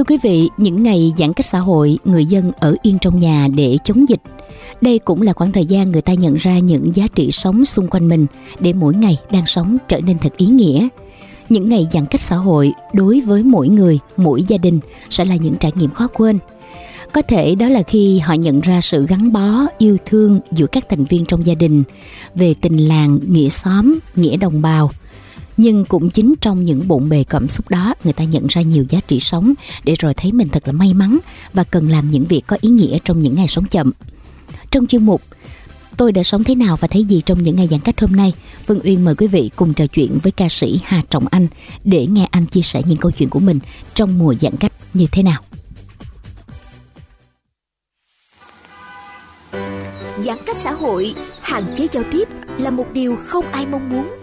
Thưa quý vị, những ngày giãn cách xã hội, người dân ở yên trong nhà để chống dịch. Đây cũng là khoảng thời gian người ta nhận ra những giá trị sống xung quanh mình để mỗi ngày đang sống trở nên thật ý nghĩa. Những ngày giãn cách xã hội đối với mỗi người, mỗi gia đình sẽ là những trải nghiệm khó quên. Có thể đó là khi họ nhận ra sự gắn bó, yêu thương giữa các thành viên trong gia đình, về tình làng, nghĩa xóm, nghĩa đồng bào – nhưng cũng chính trong những bộn bề cảm xúc đó, người ta nhận ra nhiều giá trị sống để rồi thấy mình thật là may mắn và cần làm những việc có ý nghĩa trong những ngày sống chậm. Trong chuyên mục, tôi đã sống thế nào và thấy gì trong những ngày giãn cách hôm nay? Phương Uyên mời quý vị cùng trò chuyện với ca sĩ Hà Trọng Anh để nghe anh chia sẻ những câu chuyện của mình trong mùa giãn cách như thế nào. Giãn cách xã hội, hạn chế giao tiếp là một điều không ai mong muốn.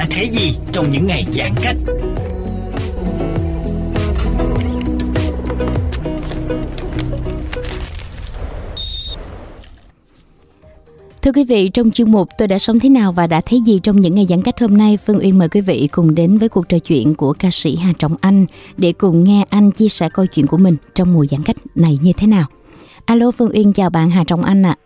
Đã thấy gì trong những ngày giãn cách. Thưa quý vị, trong chuyên mục Tôi đã sống thế nào và đã thấy gì trong những ngày giãn cách hôm nay, Phương Uyên mời quý vị cùng đến với cuộc trò chuyện của ca sĩ Hà Trọng Anh để cùng nghe anh chia sẻ câu chuyện của mình trong mùa giãn cách này như thế nào. Alo Phương Uyên chào bạn Hà Trọng Anh ạ. À.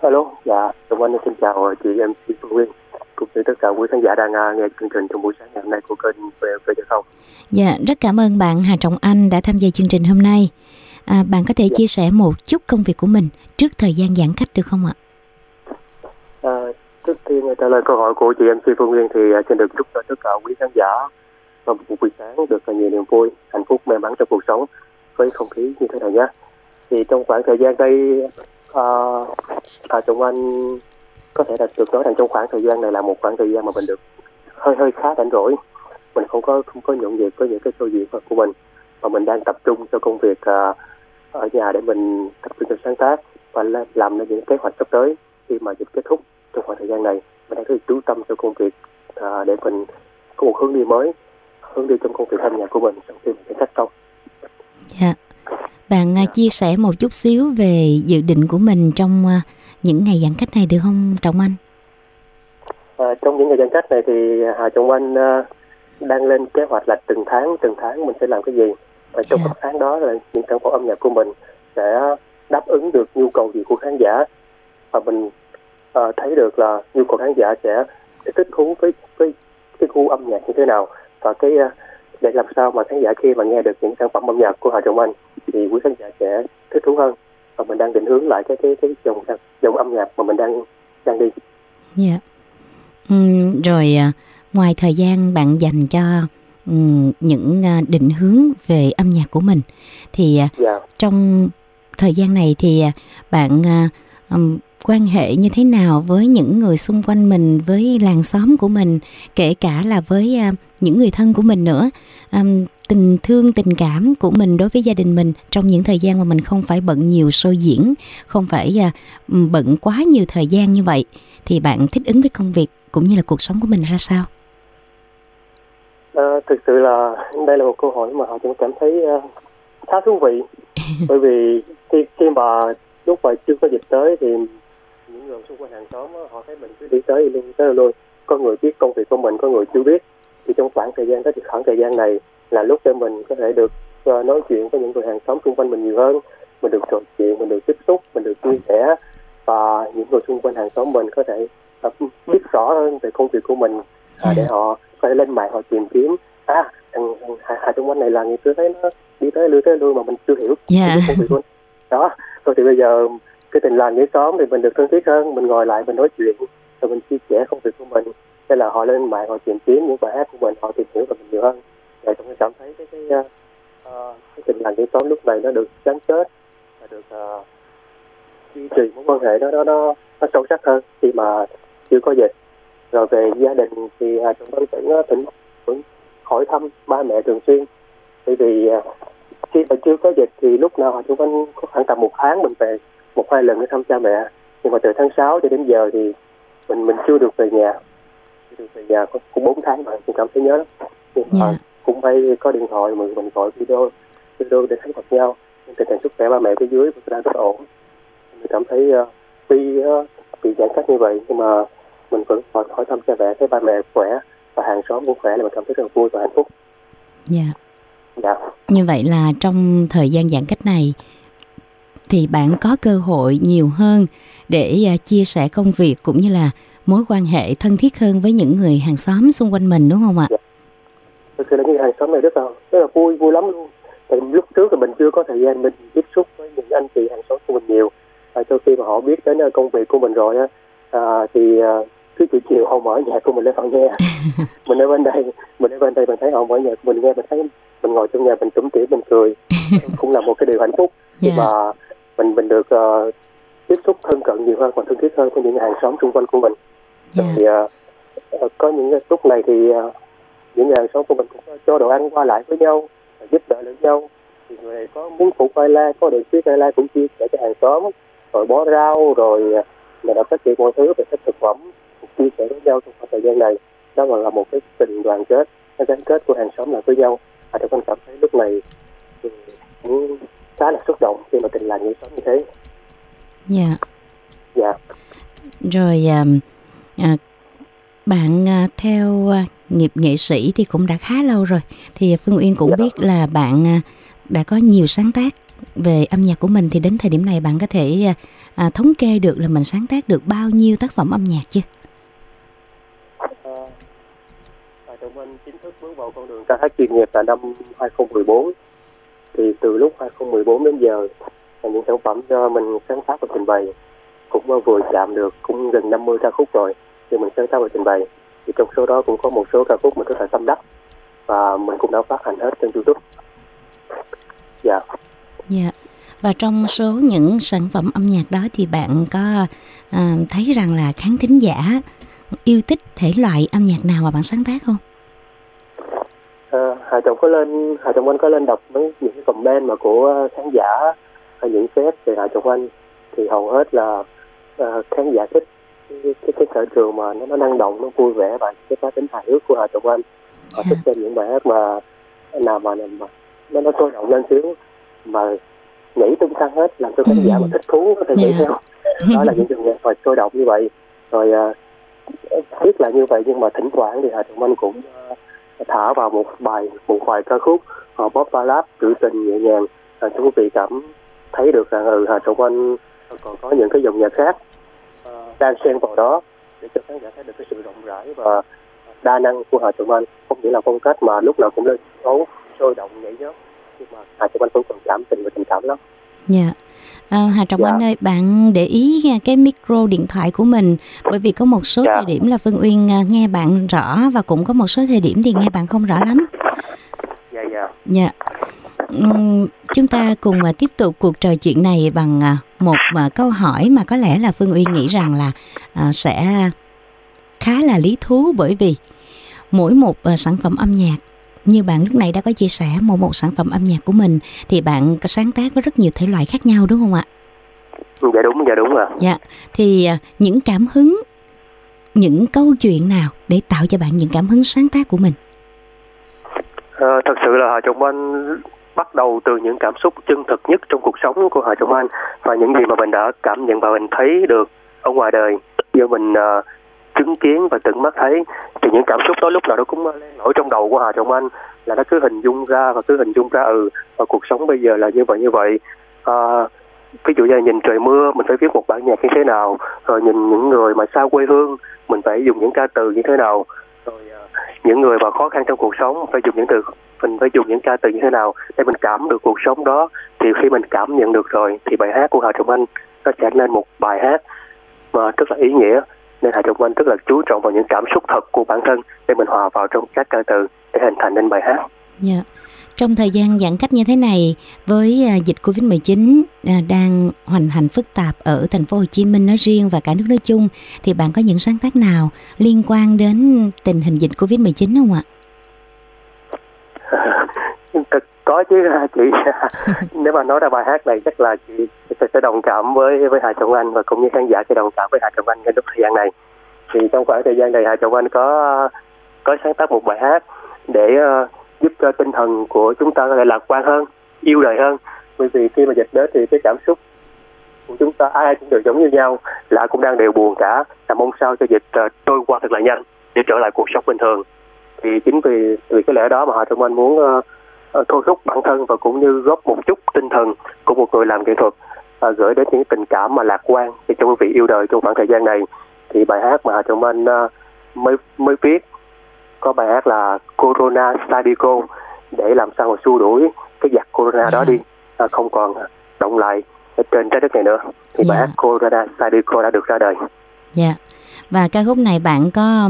Alo, dạ, Tùng Anh xin chào chị MC Phương Nguyên cũng như tất cả quý khán giả đang uh, nghe chương trình trong buổi sáng ngày hôm nay của kênh về giao thông. Dạ, rất cảm ơn bạn Hà Trọng Anh đã tham gia chương trình hôm nay. À, bạn có thể dạ. chia sẻ một chút công việc của mình trước thời gian giãn cách được không ạ? À, trước tiên trả lời câu hỏi của chị MC Phương Nguyên thì uh, xin được chúc cho tất cả quý khán giả một buổi sáng được nhiều niềm vui, hạnh phúc, may mắn trong cuộc sống với không khí như thế này nhé. Thì trong khoảng thời gian đây à, Tùng Anh có thể là được nói rằng trong khoảng thời gian này là một khoảng thời gian mà mình được hơi hơi khá rảnh rỗi mình không có không có nhộn nhịp với những cái show diễn của mình mà mình đang tập trung cho công việc uh, ở nhà để mình tập trung cho sáng tác và làm nên những kế hoạch sắp tới khi mà dịch kết thúc trong khoảng thời gian này mình đang rất chú tâm cho công việc uh, để mình có một hướng đi mới hướng đi trong công việc âm nhạc của mình trong khi mình cắt xong. Dạ. Bạn à, chia sẻ một chút xíu về dự định của mình trong à, những ngày giãn cách này được không Trọng Anh? À, trong những ngày giãn cách này thì Hà Trọng Anh uh, đang lên kế hoạch là từng tháng từng tháng mình sẽ làm cái gì và trong yeah. Dạ. các tháng đó là những sản phẩm âm nhạc của mình sẽ đáp ứng được nhu cầu gì của khán giả và mình uh, thấy được là nhu cầu khán giả sẽ, sẽ thích thú với với cái gu âm nhạc như thế nào và cái uh, để làm sao mà khán giả khi mà nghe được những sản phẩm âm nhạc của Hà Trọng Anh thì quý khán giả sẽ thích thú hơn và mình đang định hướng lại cái cái cái dòng dòng âm nhạc mà mình đang đang đi. Dạ. Yeah. Ừ, rồi à, ngoài thời gian bạn dành cho um, những à, định hướng về âm nhạc của mình thì yeah. Dạ. trong thời gian này thì bạn um, quan hệ như thế nào với những người xung quanh mình với làng xóm của mình kể cả là với uh, những người thân của mình nữa. Um, tình thương tình cảm của mình đối với gia đình mình trong những thời gian mà mình không phải bận nhiều show diễn không phải uh, bận quá nhiều thời gian như vậy thì bạn thích ứng với công việc cũng như là cuộc sống của mình ra sao? À, thực sự là đây là một câu hỏi mà họ cũng cảm thấy uh, khá thú vị. Bởi vì khi khi mà lúc mà chưa có dịch tới thì những người xung quanh hàng xóm họ thấy mình cứ đi tới luôn tới luôn có người biết công việc của mình có người chưa biết. Thì trong khoảng thời gian đó thì khoảng thời gian này là lúc để mình có thể được uh, nói chuyện với những người hàng xóm xung quanh mình nhiều hơn. Mình được trò chuyện mình được tiếp xúc mình được chia sẻ. Và những người xung quanh hàng xóm mình có thể uh, biết rõ hơn về công việc của mình à, để họ có thể lên mạng họ tìm kiếm. À thằng hà trung quanh này là người tôi thấy nó đi tới lui tới lui mà mình chưa hiểu yeah. công việc của đó rồi thì bây giờ cái tình làng nghĩa xóm thì mình được thân thiết hơn mình ngồi lại mình nói chuyện rồi mình chia sẻ công việc của mình. Hay là họ lên mạng họ tìm kiếm những bài hát của mình họ tìm hiểu về mình nhiều hơn. Và tôi cảm thấy cái cái, uh, cái tình làng nghĩa xóm lúc này nó được gắn kết và được uh, duy trì mối quan hệ đó nó nó nó sâu sắc hơn khi mà chưa có dịch. Rồi về gia đình thì uh, chúng tôi vẫn tỉnh vẫn hỏi thăm ba mẹ thường xuyên. Bởi vì uh, khi mà chưa có dịch thì lúc nào chúng anh có khoảng tầm một tháng mình về một hai lần để thăm cha mẹ nhưng mà từ tháng 6 cho đến giờ thì mình mình chưa được về nhà chưa được về nhà có cũng bốn tháng mà mình cảm thấy nhớ lắm nhưng mà yeah. cũng may có điện thoại mình mình gọi video video để thấy mặt nhau nhưng tình hình sức khỏe ba mẹ phía dưới cũng đang rất ổn mình cảm thấy uh, tuy uh, bị giãn cách như vậy nhưng mà mình vẫn hỏi, hỏi thăm cha mẹ thấy ba mẹ khỏe và hàng xóm cũng khỏe là mình cảm thấy rất vui và hạnh phúc. Dạ. Yeah. Dạ. Như vậy là trong thời gian giãn cách này thì bạn có cơ hội nhiều hơn để uh, chia sẻ công việc cũng như là mối quan hệ thân thiết hơn với những người hàng xóm xung quanh mình đúng không ạ? Dạ. Thực sự là những hàng xóm này rất là rất là vui vui lắm luôn. Tại lúc trước thì mình chưa có thời gian mình tiếp xúc với những anh chị hàng xóm của mình nhiều. À, sau khi mà họ biết đến công việc của mình rồi á, à, thì à, cứ chiều chiều họ mở nhạc của mình lên họ nghe. mình ở bên đây, mình ở bên đây mình thấy họ mở nhạc của mình nghe, mình thấy mình ngồi trong nhà mình túm tỉa mình cười, cũng là một cái điều hạnh phúc. Yeah. Dạ. Mà mình mình được uh, tiếp xúc thân cận nhiều hơn và thân thiết hơn với những hàng xóm xung quanh của mình yeah. Dạ. thì uh, có những lúc này thì uh, những hàng xóm của mình cũng cho đồ ăn qua lại với nhau giúp đỡ lẫn nhau thì người này có muốn phụ khoai la có điện phía khoai la cũng chia sẻ cho hàng xóm rồi bó rau rồi là đã phát triển mọi thứ về các thực phẩm chia sẻ với nhau trong khoảng thời gian này đó là một cái tình đoàn kết cái gắn kết của hàng xóm lại với nhau và tôi cảm thấy lúc này cũng khá là xúc động khi mà tình làng như sống như thế. Dạ. Dạ. Rồi à, à, bạn à, theo à, nghiệp nghệ sĩ thì cũng đã khá lâu rồi. Thì phương uyên cũng dạ. biết là bạn à, đã có nhiều sáng tác về âm nhạc của mình. Thì đến thời điểm này bạn có thể à, à thống kê được là mình sáng tác được bao nhiêu tác phẩm âm nhạc chưa? À, Trọng Anh chính thức bước vào con đường ca hát chuyên nghiệp là năm 2014 thì từ lúc 2014 đến giờ là những sản phẩm do mình sáng tác và trình bày cũng ờ, vừa chạm được cũng gần 50 ca khúc rồi thì mình sáng tác và trình bày thì trong số đó cũng có một số ca khúc mình rất là tâm đắc và mình cũng đã phát hành hết trên YouTube. Dạ. Dạ. Và trong số những sản phẩm âm nhạc đó thì bạn có uh, thấy rằng là khán thính giả yêu thích thể loại âm nhạc nào mà bạn sáng tác không? Hà Trọng có lên Hà Trọng Anh có lên đọc mấy những cái comment mà của khán giả hay những phép về Hà Trọng Anh. Thì hầu hết là uh, khán giả thích cái cái, cái sở trường mà nó, nó năng động nó vui vẻ và cái cá tính hài hước của Hà Trọng Anh. Họ thích xem những bài hát mà nào mà, mà nó nó sôi động lên xíu mà nhảy tung tăng hết làm cho khán giả mà thích thú có thể nhảy theo. Đó là những trường nhạc mà sôi động như vậy. Rồi uh, biết là như vậy nhưng mà thỉnh thoảng thì Hà Trọng Anh cũng uh, thả vào một bài một vài ca khúc ờ, họ bóp ballad trữ tình nhẹ nhàng ờ, à, chúng quý vị cảm thấy được rằng ừ, Hà Trọng Anh còn có những cái dòng nhạc khác ờ, đang xen vào đó để cho khán giả thấy được cái sự rộng rãi và đa năng của Hà Trọng Anh không chỉ là phong cách mà lúc nào cũng lên sân khấu sôi động nhảy nhót nhưng mà Hà Trọng Anh vẫn còn cảm tình và tình cảm lắm. Dạ. Yeah. À, Hà Trọng dạ. Anh ơi, bạn để ý cái micro điện thoại của mình bởi vì có một số dạ. thời điểm là Phương Uyên à, nghe bạn rõ và cũng có một số thời điểm thì nghe bạn không rõ lắm. Dạ dạ. Dạ. Uhm, chúng ta cùng uh, tiếp tục cuộc trò chuyện này bằng uh, một câu hỏi mà có lẽ là Phương Uyên nghĩ rằng là sẽ khá là lý thú bởi vì mỗi một sản phẩm âm nhạc như bạn lúc này đã có chia sẻ một một sản phẩm âm nhạc của mình thì bạn có sáng tác với rất nhiều thể loại khác nhau đúng không ạ? Dạ đúng, dạ đúng ạ. Dạ, thì uh, những cảm hứng, những câu chuyện nào để tạo cho bạn những cảm hứng sáng tác của mình? À, thật sự là Hà Trọng Anh bắt đầu từ những cảm xúc chân thực nhất trong cuộc sống của Hà Trọng Anh và những gì mà mình đã cảm nhận và mình thấy được ở ngoài đời do mình uh, chứng kiến và tận mắt thấy thì những cảm xúc đó lúc nào nó cũng ờ, lên nổi trong đầu của Hà Trọng Anh là nó cứ hình dung ra và cứ hình dung ra ừ và cuộc sống bây giờ là như vậy như vậy. À, ví dụ như là nhìn trời mưa mình phải viết một bản nhạc như thế nào rồi nhìn những người mà xa quê hương mình phải dùng những ca từ như thế nào rồi ờ, những người mà khó khăn trong cuộc sống phải dùng những từ mình phải dùng những ca từ như thế nào để mình cảm được cuộc sống đó. Thì khi mình cảm nhận được rồi thì bài hát của Hà Trọng Anh nó trở nên một bài hát mà rất là ý nghĩa nên Hà Trọng Anh rất là chú trọng vào những cảm xúc thật của bản thân để mình hòa vào trong các ca từ để hình thành nên bài hát. Dạ. Trong thời gian giãn cách như thế này với à, dịch Covid-19 à, đang hoành hành phức tạp ở thành phố Hồ Chí Minh nói riêng và cả nước nói chung thì bạn có những sáng tác nào liên quan đến tình hình dịch Covid-19 không ạ? có chứ chị. Nếu mà nói ra bài hát này chắc là chị sẽ đồng cảm với với Hà Trọng Anh và cũng như khán giả sẽ đồng cảm với Hà Trọng Anh trong lúc thời gian này. Thì trong khoảng thời gian này Hà Trọng Anh có có sáng tác một bài hát để uh, giúp cho tinh thần của chúng ta có thể lạc quan hơn yêu đời hơn. Bởi vì khi mà dịch đến thì cái cảm xúc của chúng ta ai cũng đều giống như nhau là cũng đang đều buồn cả. Là mong sao cho dịch uh, trôi qua thật là nhanh để trở lại cuộc sống bình thường. Thì chính vì vì cái lẽ đó mà Hà Trọng Anh muốn uh, uh, thôi thúc bản thân và cũng như góp một chút tinh thần của một người làm nghệ thuật uh, gửi đến những tình cảm mà lạc quan thì trong quý vị yêu đời trong khoảng thời gian này thì bài hát mà Hà Trọng Anh uh, mới mới viết có bài hát là Corona Sadico để làm sao mà xua đuổi cái giặc Corona đó đi uh, không còn động lại trên trái đất này nữa thì yeah. bài dạ. hát Corona Sadico đã được ra đời. Dạ. Yeah. Và ca khúc này bạn có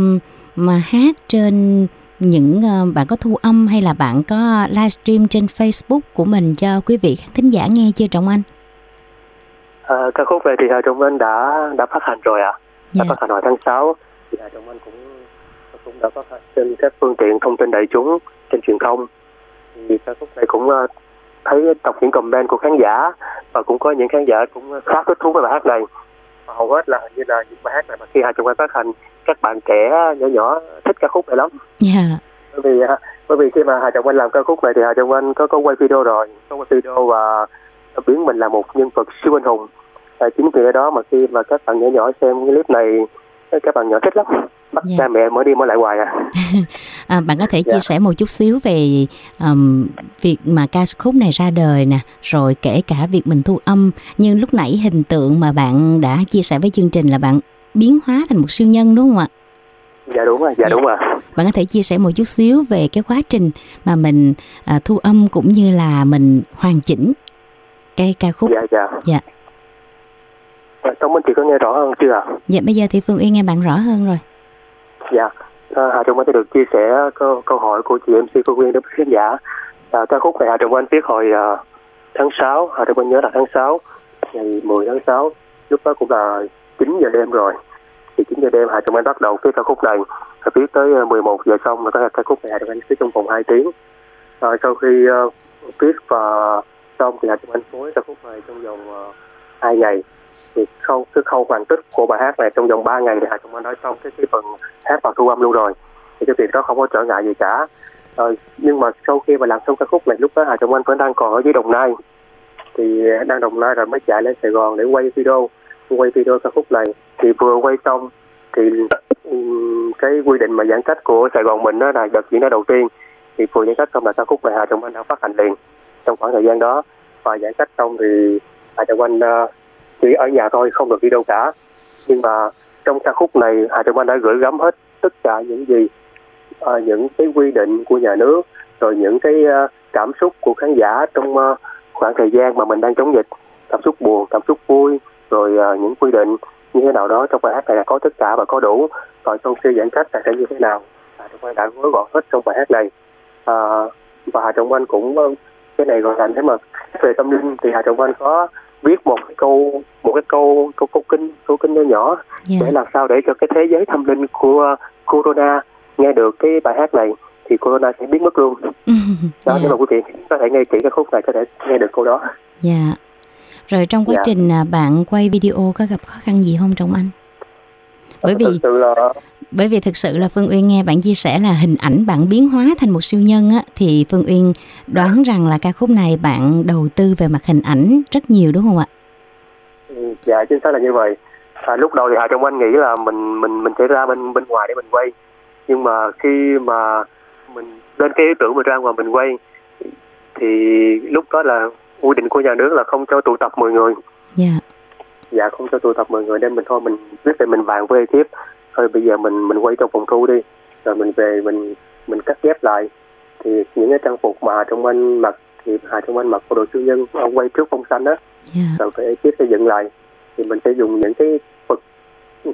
mà hát trên những uh, bạn có thu âm hay là bạn có livestream trên Facebook của mình cho quý vị khán thính giả nghe chưa Trọng Anh? À, ca khúc này thì Hà Trọng Anh đã đã phát hành rồi ạ. À. Đã yeah. Dạ. phát hành hồi tháng 6 thì Hà Trọng Anh cũng cũng đã phát hành trên các phương tiện thông tin đại chúng trên truyền thông. Thì ca khúc này cũng thấy đọc những comment của khán giả và cũng có những khán giả cũng khá thích thú với bài hát này hầu hết là như là những bài hát này mà khi Hà Trọng Anh phát hành các bạn trẻ nhỏ nhỏ thích ca khúc này lắm. Yeah. Dạ. Bởi vì à, bởi vì khi mà Hà Trọng Anh làm ca khúc này thì Hà Trọng Anh có có quay video rồi, có quay video và biến mình là một nhân vật siêu anh hùng. À, chính vì đó mà khi mà các bạn nhỏ nhỏ xem cái clip này các bạn nhỏ thích lắm bắt yeah. Dạ. cha mẹ mới đi mới lại hoài à. à bạn có thể chia yeah. Dạ. sẻ một chút xíu về um, việc mà ca khúc này ra đời nè rồi kể cả việc mình thu âm nhưng lúc nãy hình tượng mà bạn đã chia sẻ với chương trình là bạn biến hóa thành một siêu nhân đúng không ạ dạ đúng rồi dạ, dạ. đúng rồi bạn có thể chia sẻ một chút xíu về cái quá trình mà mình à, thu âm cũng như là mình hoàn chỉnh cái ca khúc dạ dạ dạ Tống Minh chị có nghe rõ hơn chưa ạ? Dạ bây giờ thì Phương Uyên nghe bạn rõ hơn rồi. Dạ, à, Hà Trọng Anh sẽ được chia sẻ câu, câu hỏi của chị MC Phương Uyên đến khán giả. À, ca khúc này Hà Trọng Anh viết hồi uh, tháng 6, Hà Trọng Anh nhớ là tháng 6, ngày 10 tháng 6, lúc đó cũng là 9 giờ đêm rồi. Thì 9 giờ đêm Hà Trọng Anh bắt đầu viết ca khúc này, và viết tới 11 giờ xong là có ca khúc này Hà Trọng Anh viết trong vòng 2 tiếng. À, sau khi uh, viết và xong thì Hà Trọng Anh phối ca khúc này trong vòng uh, 2 ngày thì khâu cái khâu hoàn tất của bài hát này trong vòng 3 ngày thì Hà Trọng Anh nói xong cái cái phần hát và thu âm luôn rồi. Thì cái việc đó không có trở ngại gì cả. Ờ, nhưng mà sau khi mà làm xong ca khúc này lúc đó Hà Trọng Anh vẫn đang còn ở dưới Đồng Nai. Thì đang Đồng Nai rồi mới chạy lên Sài Gòn để quay video. Quay video ca khúc này. Thì vừa quay xong thì cái quy định mà giãn cách của Sài Gòn mình đó là đợt diễn ra đầu tiên. Thì vừa giãn cách xong là ca khúc này Hà Trọng Anh đã phát hành liền trong khoảng thời gian đó. Và giãn cách xong thì Hà Trọng Anh uh, chỉ ở nhà thôi không được đi đâu cả. Nhưng mà trong ca khúc này Hà Trọng Anh đã gửi gắm hết tất cả những gì à, những cái quy định của nhà nước rồi những cái uh, cảm xúc của khán giả trong uh, khoảng thời gian mà mình đang chống dịch. Cảm xúc buồn cảm xúc vui rồi uh, những quy định như thế nào đó trong bài hát này là có tất cả và có đủ. Rồi trong khi giãn cách là sẽ như thế nào? Hà Trọng Anh đã gói gọn hết trong bài hát này. À, và Hà Trọng Anh cũng cái này gọi là thế mà về tâm linh thì Hà Trọng Anh có viết một cái câu một cái câu câu câu kinh câu kinh nhỏ nhỏ yeah. Dạ. để làm sao để cho cái thế giới tâm linh của corona nghe được cái bài hát này thì corona sẽ biến mất luôn đó yeah. nếu mà quý vị có thể nghe kỹ cái khúc này có thể nghe được câu đó dạ yeah. rồi trong quá yeah. Dạ. trình à, bạn quay video có gặp khó khăn gì không trong anh bởi vì là bởi vì thực sự là Phương Uyên nghe bạn chia sẻ là hình ảnh bạn biến hóa thành một siêu nhân á thì Phương Uyên đoán rằng là ca khúc này bạn đầu tư về mặt hình ảnh rất nhiều đúng không ạ? Ừ, dạ chính xác là như vậy. À, lúc đầu thì Hà Trọng Anh nghĩ là mình mình mình sẽ ra bên bên ngoài để mình quay nhưng mà khi mà mình lên cái ý tưởng mình ra ngoài mình quay thì lúc đó là quy định của nhà nước là không cho tụ tập 10 người Dạ. dạ không cho tụ tập 10 người nên mình thôi mình quyết định mình bàn với tiếp thôi bây giờ mình mình quay trong phòng thu đi rồi mình về mình mình cắt ghép lại. Thì những cái trang phục mà trong anh mặc thì Hà trong anh mặc bộ đồ siêu nhân ông quay trước phong xanh đó. Dạ. rồi phải tiếp xây dựng lại. Thì mình sẽ dùng những cái vật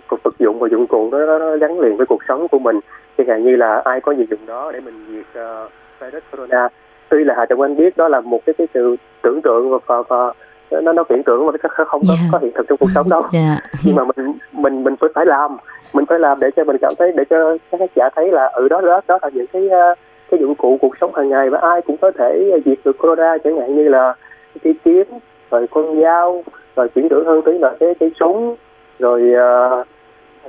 vật, dụng và dụng cụ đó, nó, gắn liền với cuộc sống của mình. Chẳng hạn như là ai có gì dùng đó để mình diệt uh, virus corona. Tuy là Hà Trọng Anh biết đó là một cái cái sự tưởng tượng và, và, và nó nó viễn tưởng mà nó không có, Dạ. có hiện thực trong cuộc sống đâu. Dạ. nhưng mà mình mình mình phải phải làm mình phải làm để cho mình cảm thấy để cho các khán giả thấy là ừ đó đó đó là những cái ờ, cái dụng cụ cuộc sống hàng ngày và ai cũng có thể diệt được corona chẳng hạn như là cái kiếm rồi con dao rồi chuyển đổi hơn tí là cái cái súng rồi ờ,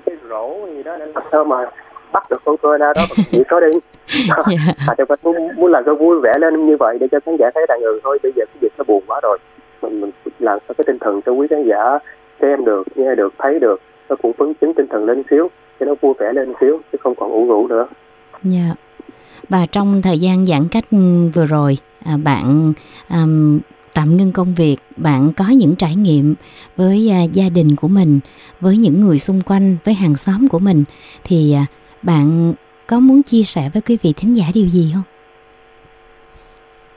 cái rổ gì đó. Để làm sao mà bắt được con corona đó? Và diệt nó đi. Dạ. à, cho muốn, muốn làm cho vui vẻ lên như vậy để cho khán giả thấy rằng ừ thôi bây giờ cái dịch nó buồn quá rồi. Mình mình làm sao cái tinh thần cho quý khán giả xem được nghe được thấy được nó cũng phấn chấn lên xíu cho nó vui vẻ lên xíu chứ không còn ủ rũ nữa Dạ. Và trong thời gian giãn cách vừa rồi, à, bạn àm, tạm ngưng công việc, bạn có những trải nghiệm với à, gia đình của mình, với những người xung quanh, với hàng xóm của mình thì à, bạn có muốn chia sẻ với quý vị thính giả điều gì không?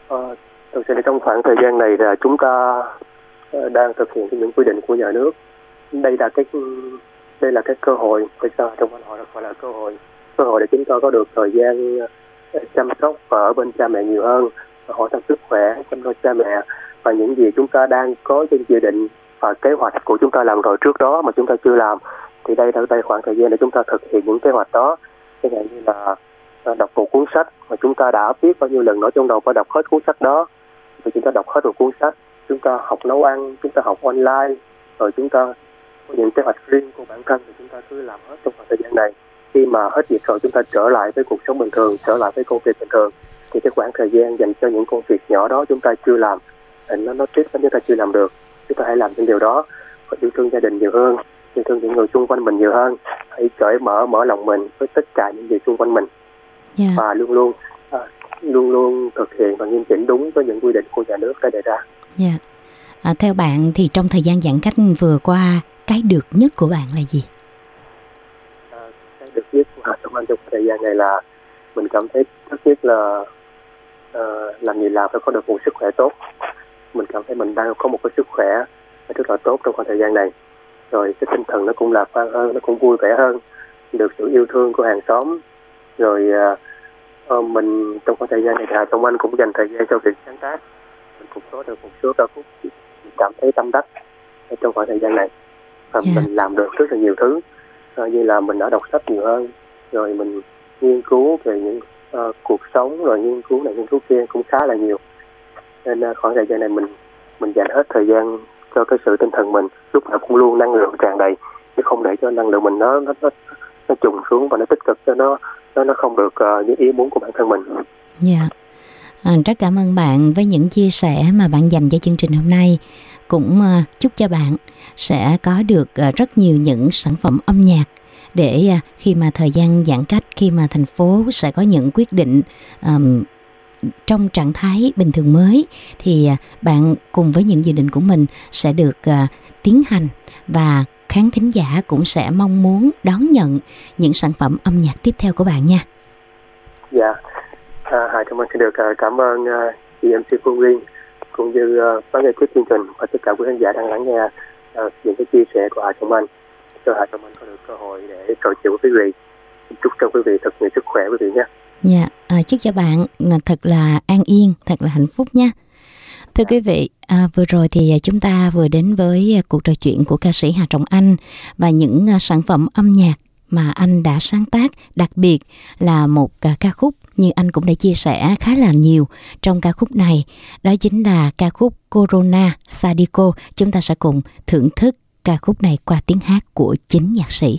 Ờ, thực sự là trong khoảng thời gian này là chúng ta ờ, đang thực hiện những quy định của nhà nước đây là cái đây là cái cơ hội tại sao trong văn họ gọi là cơ hội cơ hội để chúng ta có được thời gian chăm sóc và ở bên cha mẹ nhiều hơn hỏi thăm sức khỏe chăm lo cha mẹ và những gì chúng ta đang có trên dự định và kế hoạch của chúng ta làm rồi trước đó mà chúng ta chưa làm thì đây là đây khoảng thời gian để chúng ta thực hiện những kế hoạch đó chẳng hạn như là đọc một cuốn sách mà chúng ta đã biết bao nhiêu lần nói trong đầu phải đọc hết cuốn sách đó thì chúng ta đọc hết một cuốn sách chúng ta học nấu ăn chúng ta học online rồi chúng ta có những kế hoạch riêng của bản thân thì chúng ta cứ làm hết trong khoảng thời gian này khi mà hết dịch rồi chúng ta trở lại với cuộc sống bình thường trở lại với công việc bình thường thì cái khoảng thời gian dành cho những công việc nhỏ đó chúng ta chưa làm nó nó tiếp chúng ta chưa làm được chúng ta hãy làm những điều đó và yêu thương gia đình nhiều hơn yêu thương những người xung quanh mình nhiều hơn hãy cởi mở mở lòng mình với tất cả những gì xung quanh mình Dạ. và luôn luôn à, luôn luôn thực hiện và nghiêm chỉnh đúng với những quy định của nhà nước đã đề ra. Dạ. À, theo bạn thì trong thời gian giãn cách vừa qua, cái được nhất của bạn là gì? À, cái được nhất của Hà Tổng Anh trong thời gian này là mình cảm thấy thứ nhất là à, làm gì làm phải có được một sức khỏe tốt. Mình cảm thấy mình đang có một cái sức khỏe rất là tốt trong khoảng thời gian này. Rồi cái tinh thần nó cũng lạc quan hơn, nó cũng vui vẻ hơn, được sự yêu thương của hàng xóm. Rồi uh, mình trong khoảng thời gian này là Hà Anh cũng dành thời gian cho việc sáng tác. Mình cũng có được một số ca khúc cảm thấy tâm đắc trong khoảng thời gian này. Và Dạ. mình làm được rất là nhiều thứ Ờ, như là mình đã đọc sách nhiều hơn rồi mình nghiên cứu về những ờ, cuộc sống rồi nghiên cứu này nghiên cứu kia cũng khá là nhiều nên ờ, khoảng thời gian này mình mình dành hết thời gian cho cái sự tinh thần mình lúc nào cũng luôn năng lượng tràn đầy chứ không để cho năng lượng mình nó nó nó, nó trùng xuống và nó tích cực cho nó nó nó không được ờ, những ý muốn của bản thân mình Dạ. À, rất cảm ơn bạn với những chia sẻ mà bạn dành cho chương trình hôm nay. Cũng ờ, chúc cho bạn sẽ có được ờ, rất nhiều những sản phẩm âm nhạc để ờ, khi mà thời gian giãn cách, khi mà thành phố sẽ có những quyết định um, trong trạng thái bình thường mới thì bạn cùng với những dự định của mình sẽ được uh, tiến hành và khán thính giả cũng sẽ mong muốn đón nhận những sản phẩm âm nhạc tiếp theo của bạn nha. Dạ, à, Hải Trọng Anh xin được cảm ơn uh, chị MC Phương Liên cũng như uh, ban ekip chương trình và tất cả quý khán giả đang lắng nghe à, những cái chia sẻ của Hải Trọng Anh cho Hải Trọng Anh có được cơ hội để trò chuyện với quý vị. Chúc cho quý vị thật nhiều sức khỏe quý vị nhé. Dạ, à, chúc cho bạn là thật là an yên, thật là hạnh phúc nha. Thưa quý vị, à, vừa rồi thì chúng ta vừa đến với cuộc trò chuyện của ca sĩ Hà Trọng Anh và những sản phẩm âm nhạc mà anh đã sáng tác, đặc biệt là một ca khúc như anh cũng đã chia sẻ khá là nhiều trong ca khúc này. Đó chính là ca khúc Corona Sadiko. Chúng ta sẽ cùng thưởng thức ca khúc này qua tiếng hát của chính nhạc sĩ.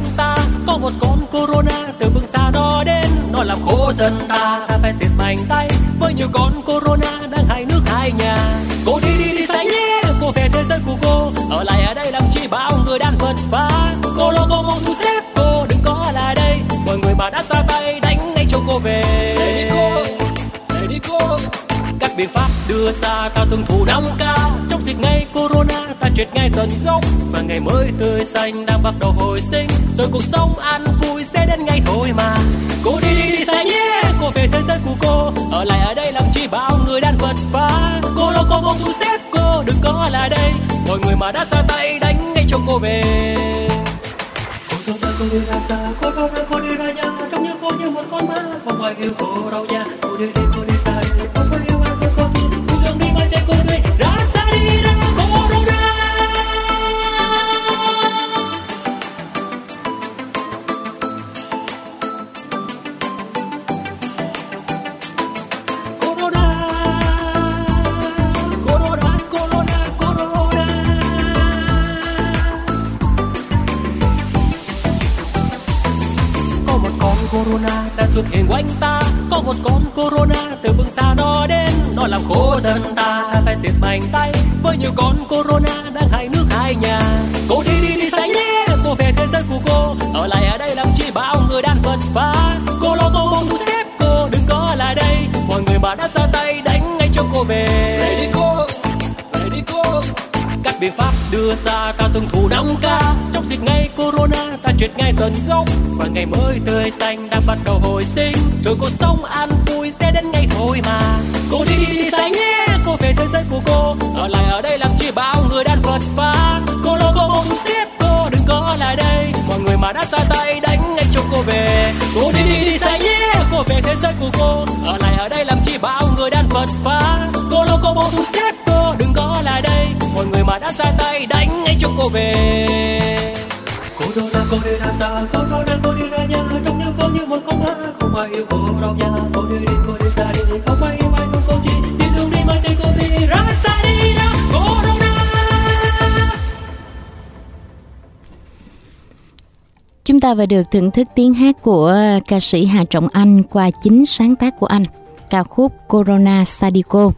Quanh ta. Có một con Corona từ phương xa nó đến. Nó làm khô dân ta ta phải siết mạnh tay. Với nhiều con corona đang hai nước hai nhà. Cô đi đi đi xanh nhé cô về thế giới của cô. Ở lại ở đây làm chi bao người đang vật vã cô lo cô mong thu xếp cô đừng có lại đây. Mọi người mà đã ra tay đánh ngay cho cô về. Để đi cô để đi cô. Các biện pháp đưa ra ta tuân thủ năm k. Trong dịch ngay corona ta triệt ngay tận gốc và ngày mới tươi xanh đang bắt đầu hồi sinh. Rồi cuộc sống an vui sẽ đến ngay thôi mà. Cô đi đi đi xa nhé, cô về thế giới của cô. Ở lại ở đây làm chi bao người đang vật vã cô lo cô mong thu xếp cô, đừng có lại đây. Mọi người mà đã ra tay đánh ngay cho cô về. Cô cho cô đi ra xa cô cô ra cô đi ra nhà. Trông như cô như một con ma không ai yêu cô đâu nha cô đi đi, cô đi Corona đã xuất hiện quanh ta. Có một con Corona từ phương xa nó đến. Nó làm khổ dân ta Ta phải siết mạnh tay. Với nhiều con Corona đang hai nước hai nhà. Cô đi đi đi say nhé. Cô về thế giới của cô. Ở lại ở đây làm chi bao người đang vật vã Cô lo cô mong thu xếp cô, đừng có lại đây. Mọi người mà đã ra tay, đánh ngay cho cô về biện pháp đưa ra ta tuân thủ năm k trong dịch ngay corona, ta triệt ngay tận gốc. Và ngày mới tươi xanh đang bắt đầu hồi sinh. Rồi cuộc sống an vui sẽ đến ngay thôi mà. Cô đi đi đi xanh nhé cô về thế giới của cô. Ở lại ở đây làm chi bao người đang vật phá cô lo cô mong xếp cô đừng có lại đây. Mọi người mà đã ra tay, đánh ngay cho cô về. Cô đi đi đi xanh nhé cô về thế giới của cô. Ở lại ở đây làm chi bao người đang vật phá cô lo cô mong xếp mà đã ra tay đánh ngay cho cô về. Cô đâu ra cô đi ra xa cô đâu ra cô đi ra nhà trông như cô như một con ma. Không ai yêu cô đâu nha cô đi đi cô đi xa đi. Không ai yêu ai không cô chỉ đi đường đi mà chạy cô đi ra xa đi ra cô đâu ra. Chúng ta vừa được thưởng thức tiếng hát của ca sĩ Hà Trọng Anh qua chính sáng tác của anh, ca khúc Corona Sadico.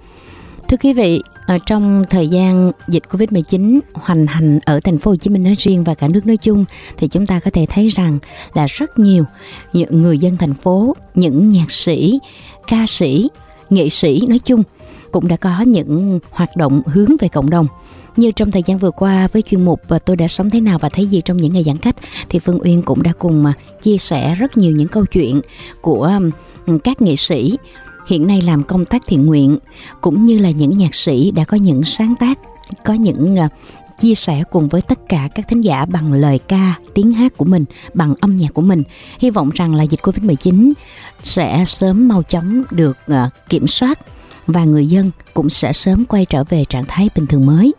Thưa quý vị, ở trong thời gian dịch Covid-19 hoành hành ở thành phố Hồ Chí Minh nói riêng và cả nước nói chung thì chúng ta có thể thấy rằng là rất nhiều những người dân thành phố, những nhạc sĩ, ca sĩ, nghệ sĩ nói chung cũng đã có những hoạt động hướng về cộng đồng. Như trong thời gian vừa qua với chuyên mục và tôi đã sống thế nào và thấy gì trong những ngày giãn cách thì Phương Uyên cũng đã cùng à, chia sẻ rất nhiều những câu chuyện của à, các nghệ sĩ hiện nay làm công tác thiện nguyện cũng như là những nhạc sĩ đã có những sáng tác có những ờ, chia sẻ cùng với tất cả các thính giả bằng lời ca, tiếng hát của mình, bằng âm nhạc của mình. Hy vọng rằng là dịch Covid-19 sẽ sớm mau chóng được ờ, kiểm soát và người dân cũng sẽ sớm quay trở về trạng thái bình thường mới.